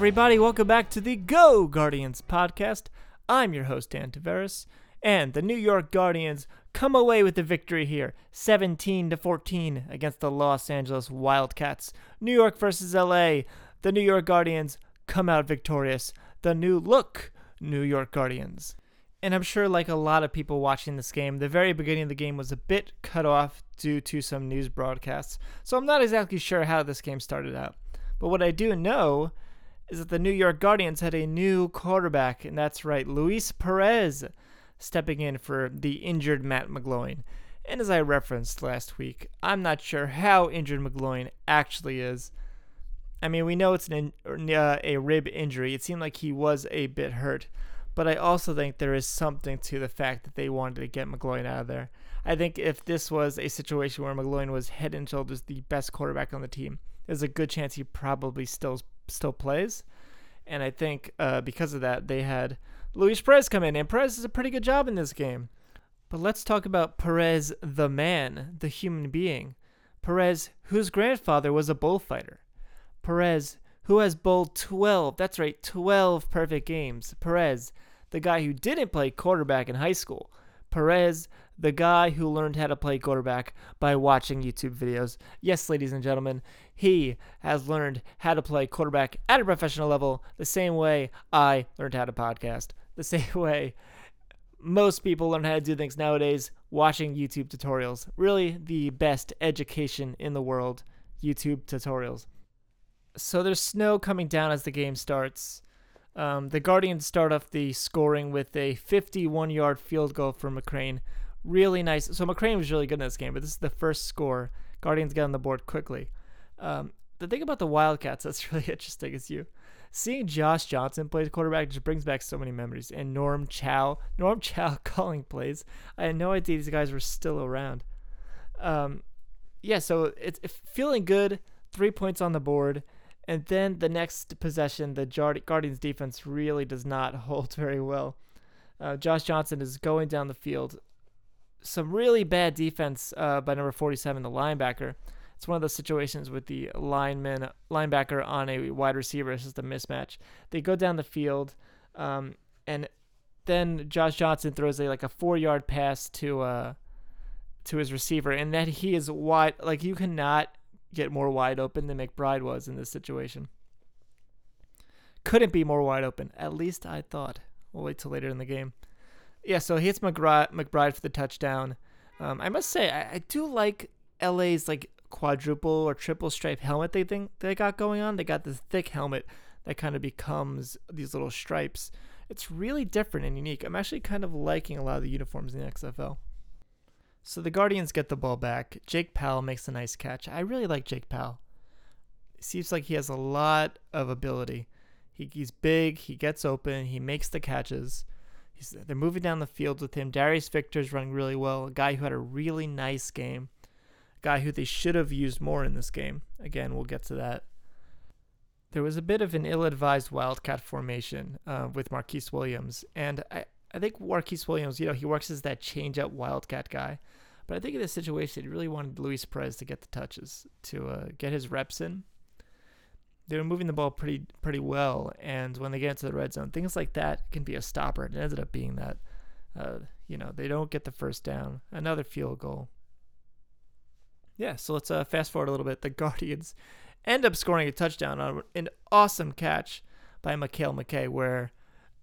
everybody. Welcome back to the Go Guardians podcast. I'm your host, Dan Tavares, and the New York Guardians come away with the victory here 17 to 14 against the Los Angeles Wildcats. New York versus LA. The New York Guardians come out victorious. The new look New York Guardians. And I'm sure, like a lot of people watching this game, the very beginning of the game was a bit cut off due to some news broadcasts. So I'm not exactly sure how this game started out. But what I do know is that the New York Guardians had a new quarterback, and that's right, Luis Perez stepping in for the injured Matt McGloin. And as I referenced last week, I'm not sure how injured McGloin actually is. I mean, we know it's an in, uh, a rib injury. It seemed like he was a bit hurt, but I also think there is something to the fact that they wanted to get McGloin out of there. I think if this was a situation where McGloin was head and shoulders the best quarterback on the team, there's a good chance he probably still still plays. And I think uh, because of that, they had Luis Perez come in, and Perez does a pretty good job in this game. But let's talk about Perez, the man, the human being. Perez, whose grandfather was a bullfighter. Perez, who has bowled 12, that's right, 12 perfect games. Perez, the guy who didn't play quarterback in high school. Perez, the guy who learned how to play quarterback by watching YouTube videos. Yes, ladies and gentlemen, he has learned how to play quarterback at a professional level the same way I learned how to podcast, the same way most people learn how to do things nowadays watching YouTube tutorials. Really, the best education in the world YouTube tutorials. So there's snow coming down as the game starts. Um, the Guardians start off the scoring with a 51 yard field goal from McCrane. Really nice. So McCrane was really good in this game, but this is the first score. Guardians get on the board quickly. Um, the thing about the Wildcats that's really interesting is you seeing Josh Johnson play quarterback just brings back so many memories. And Norm Chow, Norm Chow calling plays. I had no idea these guys were still around. Um, yeah, so it's, it's feeling good. Three points on the board. And then the next possession, the Guardians defense really does not hold very well. Uh, Josh Johnson is going down the field. Some really bad defense uh, by number 47, the linebacker. It's one of those situations with the lineman linebacker on a wide receiver. It's just a mismatch. They go down the field, um, and then Josh Johnson throws a like a four yard pass to uh to his receiver, and then he is wide. Like you cannot get more wide open than McBride was in this situation. Couldn't be more wide open. At least I thought. We'll wait till later in the game. Yeah, so he hits McBride, for the touchdown. Um, I must say, I, I do like LA's like quadruple or triple stripe helmet they think they got going on. They got this thick helmet that kind of becomes these little stripes. It's really different and unique. I'm actually kind of liking a lot of the uniforms in the XFL. So the Guardians get the ball back. Jake Powell makes a nice catch. I really like Jake Powell. Seems like he has a lot of ability. He, he's big, he gets open, he makes the catches. He's, they're moving down the field with him. Darius Victor's running really well, a guy who had a really nice game A guy who they should have used more in this game. Again, we'll get to that. There was a bit of an ill-advised Wildcat formation uh, with Marquise Williams, and I, I think Marquise Williams, you know, he works as that change-up Wildcat guy, but I think in this situation, he really wanted Luis Perez to get the touches to uh, get his reps in. They were moving the ball pretty pretty well, and when they get into the red zone, things like that can be a stopper. It ended up being that. Uh, you know, they don't get the first down. Another field goal yeah, so let's uh, fast forward a little bit. The Guardians end up scoring a touchdown on an awesome catch by Mekale McKay, where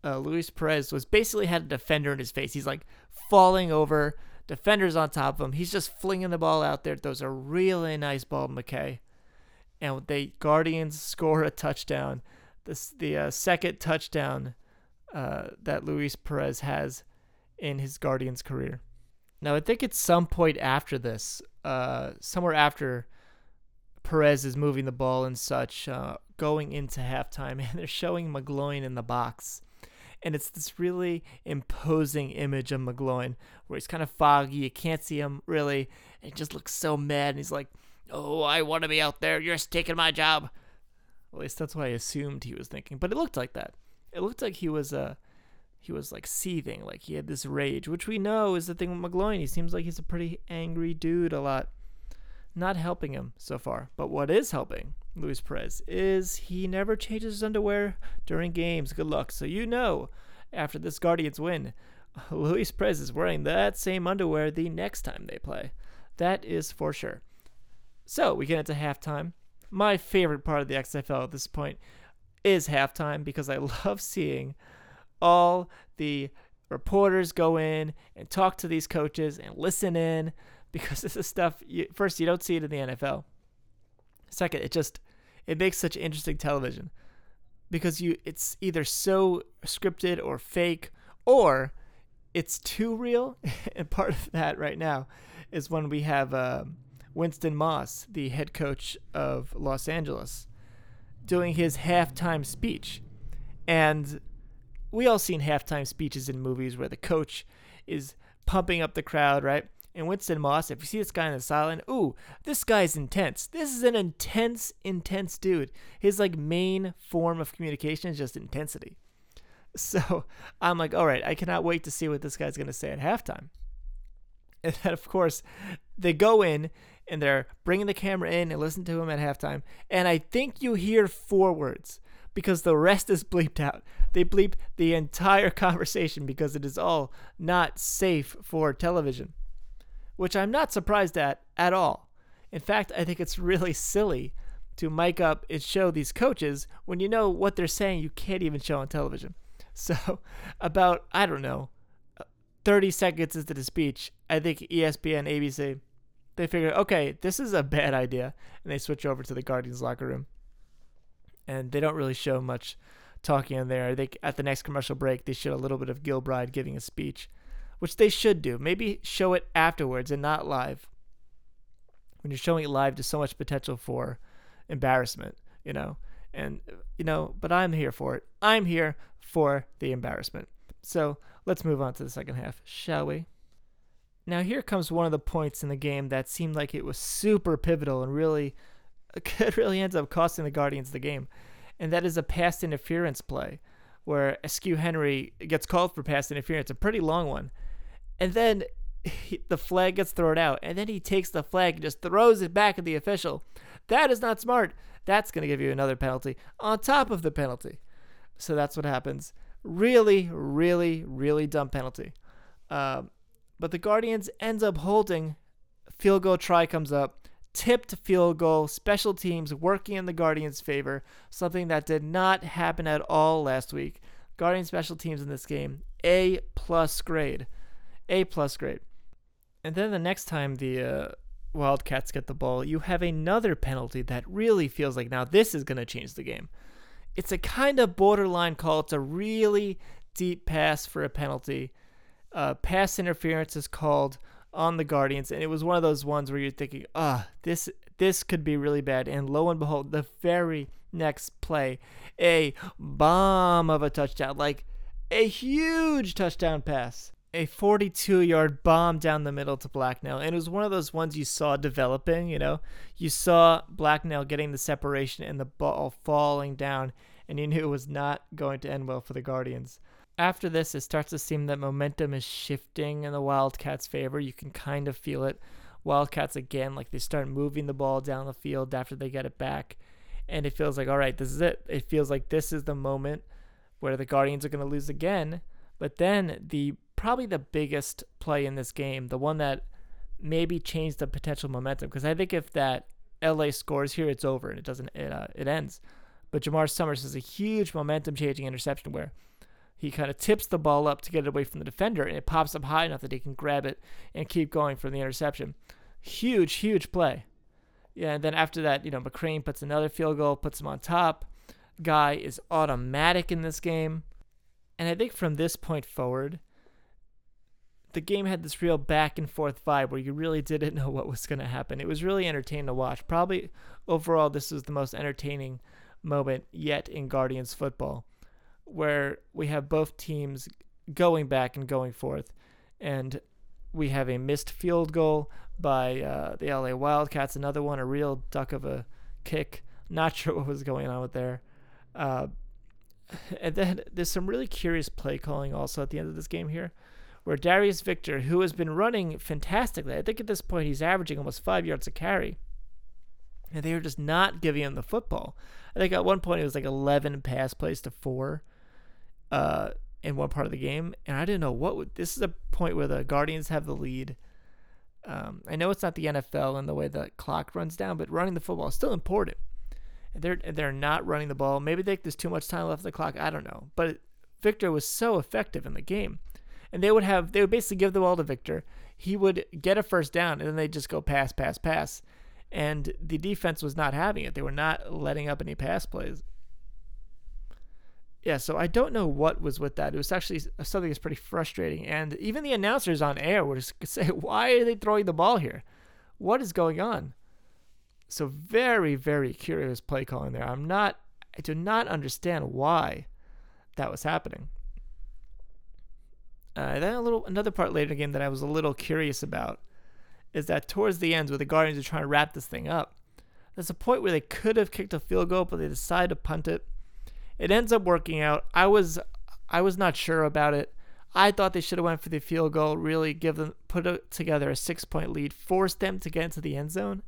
uh, Luis Perez was basically had a defender in his face. He's like falling over, defenders on top of him. He's just flinging the ball out there. Throws a really nice ball, McKay, and the Guardians score a touchdown. This the uh, second touchdown uh, that Luis Perez has in his Guardians career. Now I think at some point after this, uh, somewhere after Perez is moving the ball and such, uh, going into halftime, and they're showing McGloin in the box. And it's this really imposing image of McGloin where he's kind of foggy. You can't see him really. And he just looks so mad. And he's like, Oh, I want to be out there. You're taking my job. At least that's what I assumed he was thinking. But it looked like that. It looked like he was uh, he was like seething, like he had this rage, which we know is the thing with McGloin. He seems like he's a pretty angry dude a lot. Not helping him so far. But what is helping Luis Perez is he never changes his underwear during games. Good luck. So you know, after this Guardians win, Luis Perez is wearing that same underwear the next time they play. That is for sure. So we get into halftime. My favorite part of the XFL at this point is halftime because I love seeing all the reporters go in and talk to these coaches and listen in because this is stuff you, first you don't see it in the NFL. Second, it just it makes such interesting television because you it's either so scripted or fake or it's too real. and part of that right now is when we have uh, Winston Moss, the head coach of Los Angeles, doing his halftime speech. And we all seen halftime speeches in movies where the coach is pumping up the crowd, right? And Winston Moss, if you see this guy in the silent, ooh, this guy's intense. This is an intense, intense dude. His like main form of communication is just intensity. So I'm like, all right, I cannot wait to see what this guy's gonna say at halftime. And then of course, they go in and they're bringing the camera in and listen to him at halftime. And I think you hear four words because the rest is bleeped out. They bleep the entire conversation because it is all not safe for television which I'm not surprised at at all. In fact, I think it's really silly to mic up and show these coaches when you know what they're saying you can't even show on television. So, about, I don't know, uh, 30 seconds into the speech, I think ESPN, ABC, they figure, okay, this is a bad idea. And they switch over to the Guardians locker room. And they don't really show much talking in there. I think at the next commercial break, they show a little bit of Gilbride giving a speech which they should do. Maybe show it afterwards and not live. When you're showing it live, there's so much potential for embarrassment, you know. And you know, but I'm here for it. I'm here for the embarrassment. So let's move on to the second half, shall we? Now here comes one of the points in the game that seemed like it was super pivotal and really could really ends up costing the Guardians the game, and that is a pass interference play where Askew Henry gets called for pass interference, a pretty long one, and then he, the flag gets thrown out, and then he takes the flag and just throws it back at the official. That is not smart. That's going to give you another penalty on top of the penalty. So that's what happens. Really, really, really dumb penalty. Um, but the Guardians ends up holding. Field goal try comes up. Tipped field goal. Special teams working in the Guardians' favor. Something that did not happen at all last week. Guardian special teams in this game, A plus grade. A plus grade. And then the next time the uh, Wildcats get the ball, you have another penalty that really feels like now this is going to change the game. It's a kind of borderline call. It's a really deep pass for a penalty. Uh, pass interference is called on the Guardians, and it was one of those ones where you're thinking, ah, this this could be really bad. And lo and behold, the very next play, a bomb of a touchdown, like a huge touchdown pass a 42 yard bomb down the middle to Blacknall. And it was one of those ones you saw developing, you know. You saw Blacknall getting the separation and the ball falling down, and you knew it was not going to end well for the Guardians. After this, it starts to seem that momentum is shifting in the Wildcats' favor. You can kind of feel it. Wildcats again, like they start moving the ball down the field after they get it back. And it feels like, all right, this is it. It feels like this is the moment where the Guardians are going to lose again. But then the probably the biggest play in this game, the one that maybe changed the potential momentum. Because I think if that LA scores here, it's over and it doesn't it uh, it ends. But Jamar Summers has a huge momentum changing interception where he kind of tips the ball up to get it away from the defender and it pops up high enough that he can grab it and keep going for the interception. Huge, huge play. Yeah, and then after that, you know, McCrane puts another field goal, puts him on top. Guy is automatic in this game. And I think from this point forward, the game had this real back and forth vibe where you really didn't know what was going to happen. It was really entertaining to watch. Probably overall, this was the most entertaining moment yet in Guardians football, where we have both teams going back and going forth. And we have a missed field goal by uh, the LA Wildcats, another one, a real duck of a kick. Not sure what was going on with there. Uh, and then there's some really curious play calling also at the end of this game here where Darius Victor, who has been running fantastically, I think at this point he's averaging almost five yards a carry. And they were just not giving him the football. I think at one point it was like 11 pass plays to four uh, in one part of the game. And I didn't know what would. This is a point where the Guardians have the lead. Um, I know it's not the NFL and the way the clock runs down, but running the football is still important. And they're they're not running the ball. Maybe they there's too much time left on the clock. I don't know. But Victor was so effective in the game, and they would have they would basically give the ball to Victor. He would get a first down, and then they just go pass, pass, pass, and the defense was not having it. They were not letting up any pass plays. Yeah, so I don't know what was with that. It was actually something that's pretty frustrating, and even the announcers on air would say, "Why are they throwing the ball here? What is going on?" So very, very curious play calling there. I'm not, I do not understand why that was happening. Uh, then a little another part later in the game that I was a little curious about is that towards the end, where the Guardians are trying to wrap this thing up, there's a point where they could have kicked a field goal, but they decide to punt it. It ends up working out. I was I was not sure about it. I thought they should have went for the field goal, really give them put a, together a six point lead, force them to get into the end zone.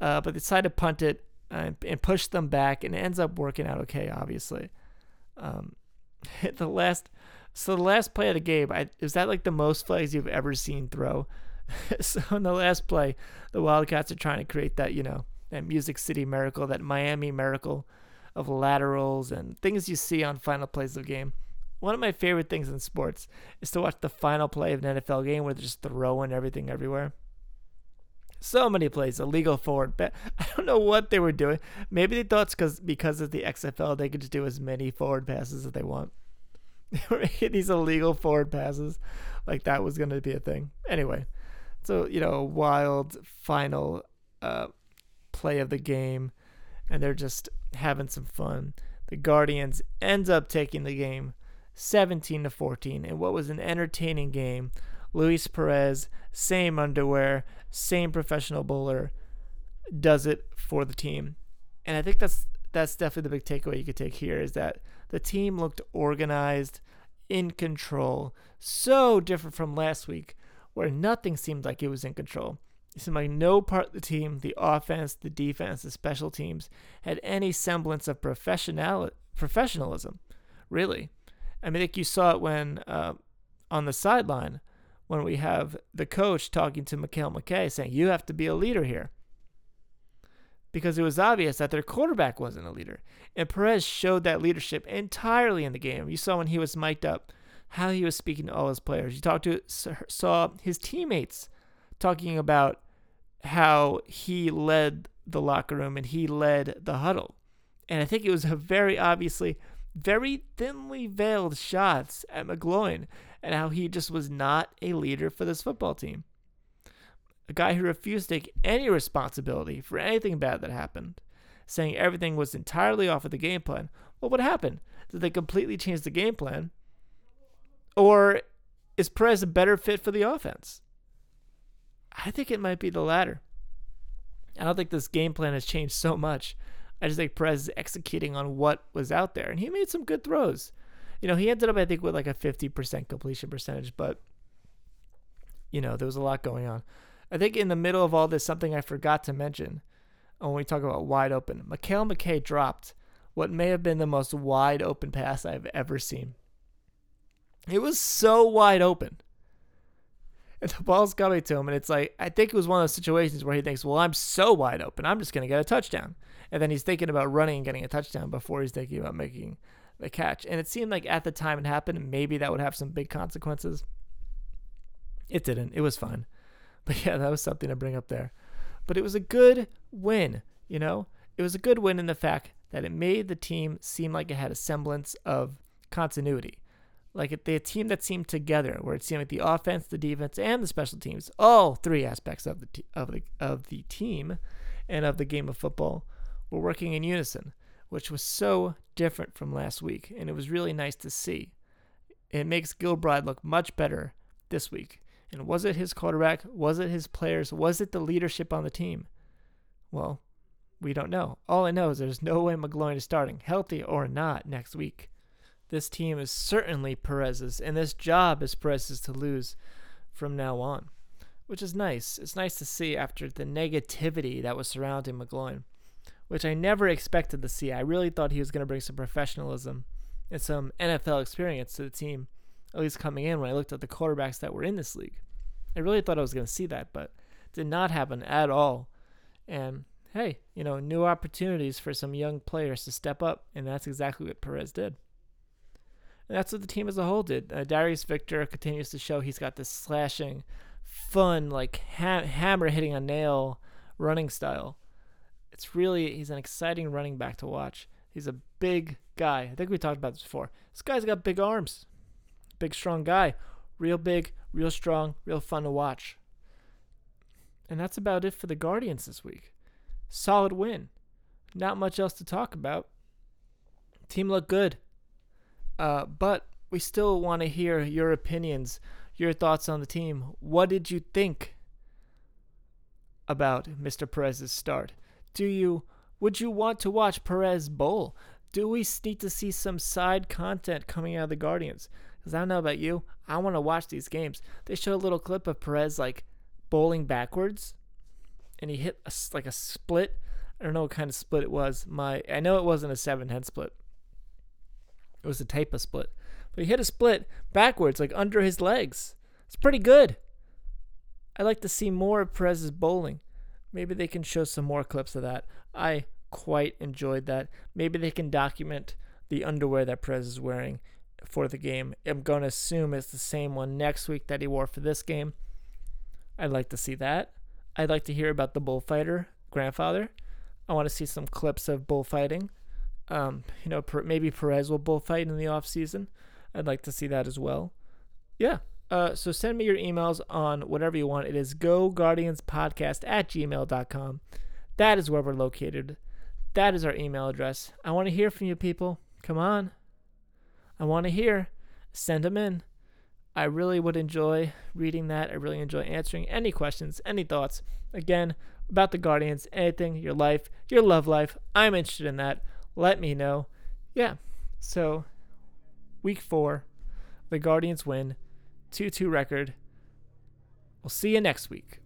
Uh, but they decided to punt it and, and push them back, and it ends up working out okay, obviously. Um, the last, so the last play of the game, I, is that like the most flags you've ever seen throw? so in the last play, the Wildcats are trying to create that, you know, that Music City miracle, that Miami miracle of laterals and things you see on final plays of the game. One of my favorite things in sports is to watch the final play of an NFL game where they're just throwing everything everywhere. So many plays, illegal forward. But I don't know what they were doing. Maybe they thought it's because because of the XFL, they could just do as many forward passes as they want. They were making these illegal forward passes, like that was going to be a thing. Anyway, so you know, wild final uh, play of the game, and they're just having some fun. The Guardians ends up taking the game 17 to 14 in what was an entertaining game. Luis Perez, same underwear, same professional bowler, does it for the team. And I think that's that's definitely the big takeaway you could take here is that the team looked organized, in control, so different from last week where nothing seemed like it was in control. It seemed like no part of the team, the offense, the defense, the special teams, had any semblance of professional professionalism. Really, I mean, think you saw it when uh, on the sideline when we have the coach talking to Mekale McKay saying, You have to be a leader here. Because it was obvious that their quarterback wasn't a leader. And Perez showed that leadership entirely in the game. You saw when he was mic'd up how he was speaking to all his players. You talked to saw his teammates talking about how he led the locker room and he led the huddle. And I think it was a very obviously very thinly veiled shots at McGloin and how he just was not a leader for this football team. A guy who refused to take any responsibility for anything bad that happened, saying everything was entirely off of the game plan. Well, what happened? Did they completely change the game plan? Or is Perez a better fit for the offense? I think it might be the latter. I don't think this game plan has changed so much. I just think Perez is executing on what was out there, and he made some good throws you know, he ended up, I think, with like a 50% completion percentage, but, you know, there was a lot going on. I think in the middle of all this, something I forgot to mention uh, when we talk about wide open, Mekale McKay dropped what may have been the most wide open pass I've ever seen. It was so wide open. And the ball's coming to him, and it's like, I think it was one of those situations where he thinks, well, I'm so wide open, I'm just going to get a touchdown. And then he's thinking about running and getting a touchdown before he's thinking about making the catch. And it seemed like at the time it happened, maybe that would have some big consequences. It didn't. It was fine. But yeah, that was something to bring up there. But it was a good win, you know? It was a good win in the fact that it made the team seem like it had a semblance of continuity. Like the team that seemed together, where it seemed like the offense, the defense, and the special teams, all three aspects of the of the of the team and of the game of football, were working in unison which was so different from last week, and it was really nice to see. It makes Gilbride look much better this week. And was it his quarterback? Was it his players? Was it the leadership on the team? Well, we don't know. All I know is there's no way McGloin is starting, healthy or not, next week. This team is certainly Perez's, and this job is Perez's to lose from now on. which is nice. It's nice to see after the negativity that was surrounding McGloin, which I never expected to see. I really thought he was going to bring some professionalism and some NFL experience to the team, at least coming in when I looked at the quarterbacks that were in this league. I really thought I was going to see that, but did not happen at all. And hey, you know, new opportunities for some young players to step up, and that's exactly what Perez did. And that's what the team as a whole did. Uh, Darius Victor continues to show he's got this slashing, fun, like ha- hammer hitting a nail running style. It's really, he's an exciting running back to watch. He's a big guy. I think we talked about this before. This guy's got big arms, big, strong guy. Real big, real strong, real fun to watch. And that's about it for the Guardians this week. Solid win. Not much else to talk about. Team looked good. Uh, but we still want to hear your opinions, your thoughts on the team. What did you think about Mr. Perez's start? Do you would you want to watch Perez bowl? Do we need to see some side content coming out of the Guardians? Because I don't know about you, I want to watch these games. They show a little clip of Perez like bowling backwards, and he hit a, like a split. I don't know what kind of split it was. My I know it wasn't a seven head split. It was a type of split. But he hit a split backwards, like under his legs. It's pretty good. I'd like to see more of Perez's bowling. Maybe they can show some more clips of that. I quite enjoyed that. Maybe they can document the underwear that Perez is wearing for the game. I'm going to assume it's the same one next week that he wore for this game. I'd like to see that. I'd like to hear about the bullfighter grandfather. I want to see some clips of bullfighting. Um, you know, maybe Perez will bullfight in the off season. I'd like to see that as well. Yeah. Uh, so send me your emails on whatever you want. It is goguardianspodcast at gmail.com. That is where we're located. That is our email address. I want to hear from you people. Come on. I want to hear. Send them in. I really would enjoy reading that. I really enjoy answering any questions, any thoughts. Again, about the Guardians, anything, your life, your love life. I'm interested in that let me know. Yeah. So, week four, the Guardians win 2 2 record. We'll see you next week.